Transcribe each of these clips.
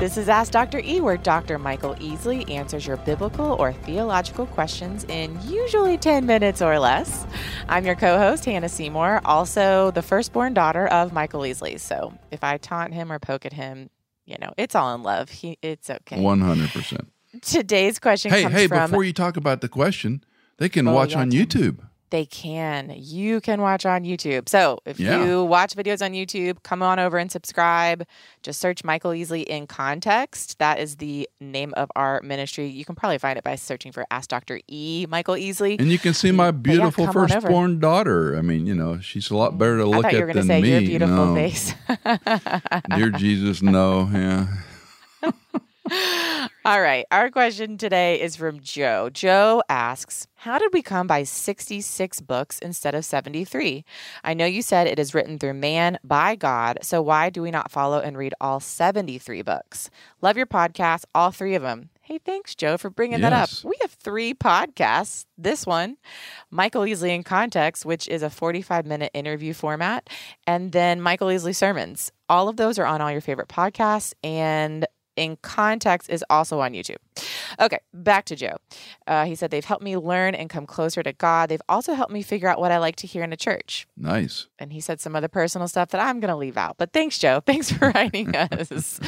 This is Ask Dr. E, where Dr. Michael Easley answers your biblical or theological questions in usually 10 minutes or less. I'm your co host, Hannah Seymour, also the firstborn daughter of Michael Easley. So if I taunt him or poke at him, you know, it's all in love. He, it's okay. 100%. Today's question Hey, hey, from. before you talk about the question, they can Oh, watch yeah, on. YouTube. They can. You can watch on YouTube. So if Yeah. you watch videos on YouTube, come on over and subscribe. Just search Michael Easley in context. That is the name of our ministry. You can probably find it by searching for Ask Dr. E. Michael Easley. And you can see my yeah, beautiful on firstborn daughter. I mean, you know, she's a lot better to I look thought you at were to than say me. your beautiful no. face. Dear Jesus, no. Yeah. All right. Our question today is from Joe. Joe asks, How did we come by 66 books instead of 73? I know you said it is written through man by God, so why do we not follow and read all 73 books? Love your podcast, all three of them. Hey, thanks, Joe, for bringing that up. We have three podcasts. This one, Michael Easley in Context, which is a 45 minute interview format, and then Michael Easley Sermons. All of those are on all your favorite podcasts, and in Context is also on YouTube. Okay, back to Joe. Uh, he said, They've helped me learn and come closer to God. They've also helped me figure out what I like to hear in a church. Nice. And he said some other personal stuff that I'm going to leave out. But thanks, Joe. Thanks for writing us.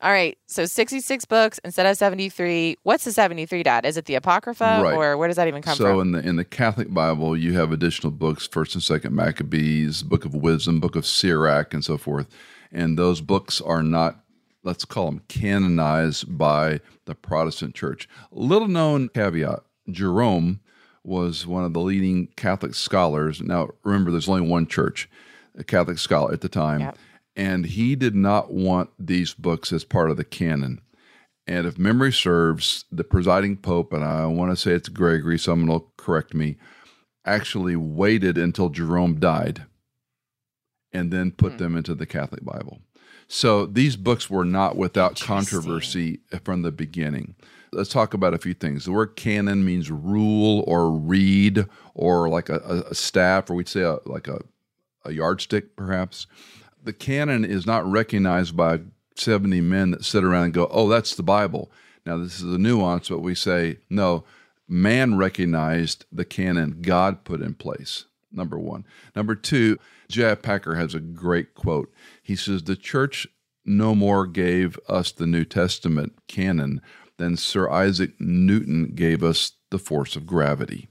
All right, so 66 books instead of 73. What's the 73, Dad? Is it the Apocrypha Right. or where does that even come so from? So in the in the Catholic Bible, you have additional books, First and Second Maccabees, Book of Wisdom, Book of Sirach, and so forth. And those books are not, let's call them, canonized by the Protestant Church. Little known caveat: Jerome was one of the leading Catholic scholars. Now, remember, there's only one church, a Catholic scholar at the time, Yep. and he did not want these books as part of the canon. And if memory serves, the presiding pope, and I want to say it's Gregory, someone will correct me, actually waited until Jerome died and then put hmm. them into the Catholic Bible. So these books were not without controversy from the beginning. Let's talk about a few things. The word canon means rule or read or like a, a, staff, or we'd say a, like a, a yardstick, perhaps. The canon is not recognized by 70 men that sit around and go, oh, that's the Bible. Now, this is a nuance, but we say, no, man recognized the canon God put in place, number one. Number two, J.I. Packer has a great quote. He says, The church no more gave us the New Testament canon than Sir Isaac Newton gave us the force of gravity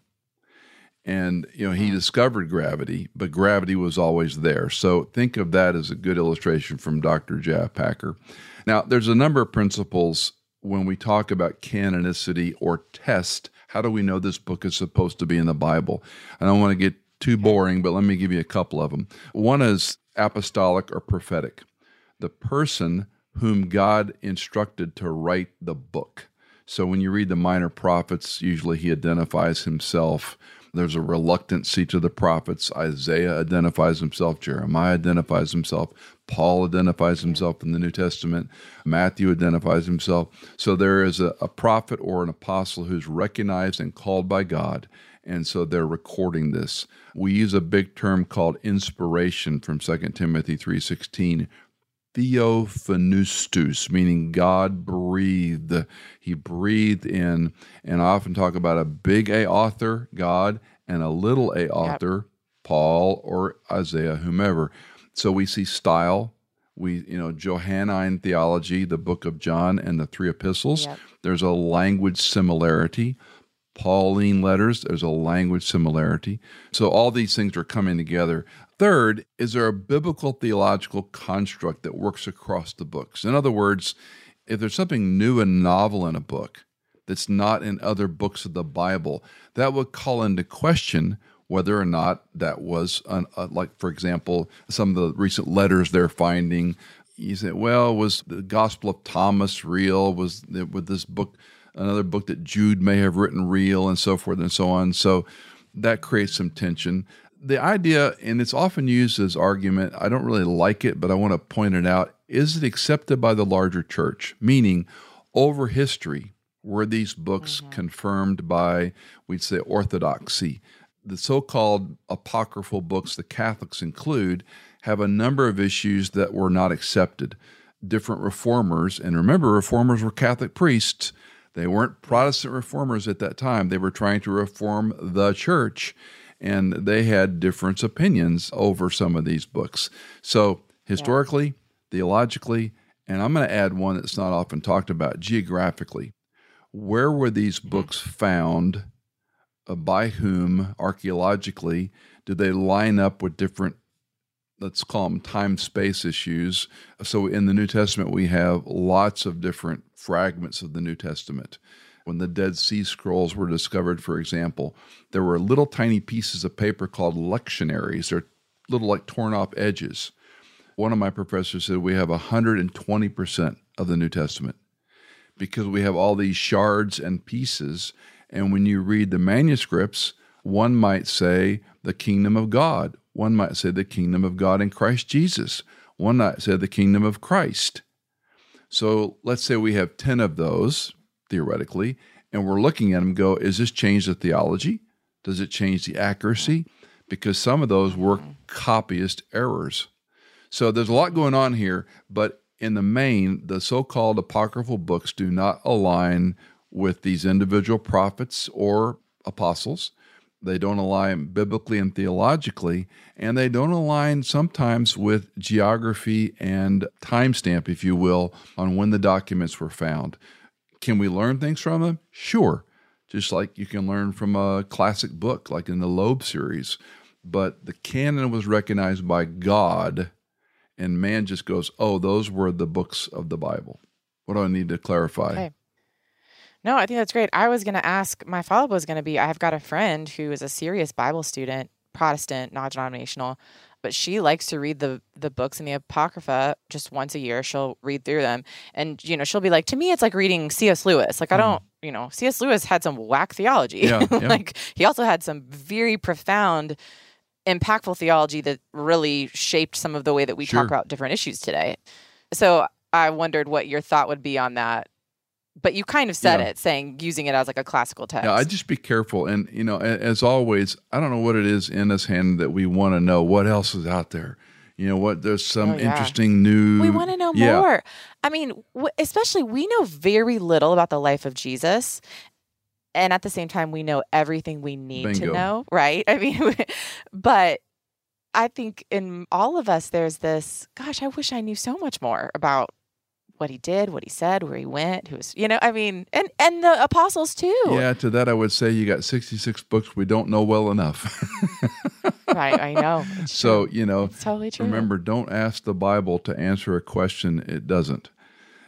and you know he hmm. discovered gravity but gravity was always there so think of that as a good illustration from dr jeff packer now there's a number of principles when we talk about canonicity or test how do we know this book is supposed to be in the bible i don't want to get too boring but let me give you a couple of them one is apostolic or prophetic. The person whom god instructed to write the book. So when you read the minor prophets usually he identifies himself. There's a reluctancy to the prophets. Isaiah identifies himself, Jeremiah identifies himself, Paul identifies himself in the New Testament, Matthew identifies himself. So there is a, a prophet or an apostle who's recognized and called by God. And so they're recording this. We use a big term called inspiration from 2 Timothy 3:16 Theopneustos, meaning God breathed. He breathed in, and I often talk about a big A author, God, and a little A author, Paul or Isaiah, whomever. So we see style. We, you know, Johannine theology, the book of John and the three epistles. Yep. There's a language similarity. Pauline letters, there's a language similarity. So all these things are coming together. Third, is there a biblical theological construct that works across the books? In other words, if there's something new and novel in a book that's not in other books of the Bible, that would call into question whether or not that was, an, uh, like, for example, some of the recent letters they're finding. You say, well, was the Gospel of Thomas real? Was with this book another book that Jude may have written real, and so forth and so on? So that creates some tension. The idea, and it's often used as argument, I don't really like it, but I want to point it out. Is it accepted by the larger church? Meaning, over history, were these books mm-hmm. confirmed by, we'd say, orthodoxy? The so called apocryphal books the Catholics include have a number of issues that were not accepted. different reformers. And remember, reformers were Catholic priests. They weren't Protestant reformers at that time. They were trying to reform the church, and they had different opinions over some of these books. So, historically, yeah. theologically, and I'm going to add one that's not often talked about geographically. Where were these books found? Uh, by whom archaeologically? Did they line up with different let's call them time space issues. So in the New Testament, we have lots of different fragments of the New Testament. When the Dead Sea Scrolls were discovered, for example, there were little tiny pieces of paper called lectionaries. They're little like torn off edges. One of my professors said we have 120% of the New Testament because we have all these shards and pieces. And when you read the manuscripts, one might say the kingdom of God one might say the kingdom of God in Christ Jesus. One might say the kingdom of Christ. So let's say we have 10 of those, theoretically, and we're looking at them go, is this change the theology? Does it change the accuracy? Because some of those were mm-hmm. copyist errors. So there's a lot going on here, but in the main, the so called apocryphal books do not align with these individual prophets or apostles. They don't align biblically and theologically, and they don't align sometimes with geography and timestamp, if you will, on when the documents were found. Can we learn things from them? Sure. Just like you can learn from a classic book, like in the Loeb series. But the canon was recognized by God, and man just goes, oh, those were the books of the Bible. What do I need to clarify? Okay. No, I think that's great. I was going to ask, my follow up was going to be I've got a friend who is a serious Bible student, Protestant, non denominational, but she likes to read the the books in the Apocrypha just once a year. She'll read through them. And, you know, she'll be like, to me, it's like reading C.S. Lewis. Like, I mm-hmm. don't, you know, C.S. Lewis had some whack theology. Yeah, yeah. like, he also had some very profound, impactful theology that really shaped some of the way that we sure. talk about different issues today. So I wondered what your thought would be on that but you kind of said yeah. it saying using it as like a classical text yeah i just be careful and you know as always i don't know what it is in this hand that we want to know what else is out there you know what there's some oh, yeah. interesting new we want to know yeah. more i mean w- especially we know very little about the life of jesus and at the same time we know everything we need Bingo. to know right i mean but i think in all of us there's this gosh i wish i knew so much more about what he did, what he said, where he went, who was, you know, I mean, and and the apostles too. Yeah, to that I would say you got 66 books we don't know well enough. right, I know. so, you know, it's totally true. Remember, don't ask the Bible to answer a question it doesn't.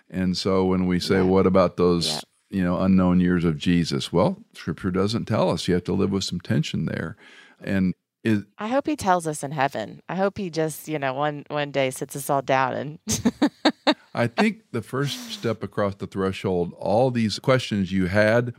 And so when we say, yeah. what about those, yeah. you know, unknown years of Jesus? Well, scripture doesn't tell us. You have to live with some tension there. And is, I hope he tells us in heaven. I hope he just, you know, one one day sits us all down and I think the first step across the threshold, all these questions you had,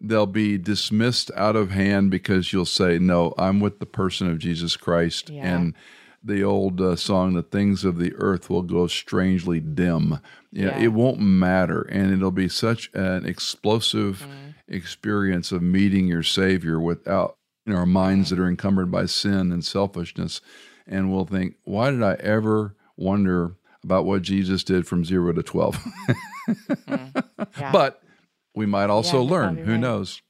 they'll be dismissed out of hand because you'll say, No, I'm with the person of Jesus Christ. Yeah. And the old uh, song, The Things of the Earth Will Go Strangely Dim. You know, yeah. It won't matter. And it'll be such an explosive mm. experience of meeting your Savior without you know, our minds that are encumbered by sin and selfishness. And we'll think, Why did I ever wonder about what Jesus did from zero to 12. mm, yeah. But we might also yeah, learn. Who right. knows?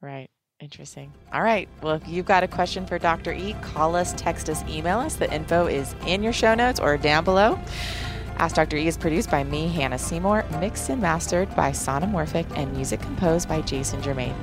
Right. Interesting. All right. Well, if you've got a question for Dr. E, call us, text us, email us. The info is in your show notes or down below. Ask Dr. E is produced by me, Hannah Seymour, mixed and mastered by Sonomorphic, and music composed by Jason Germain.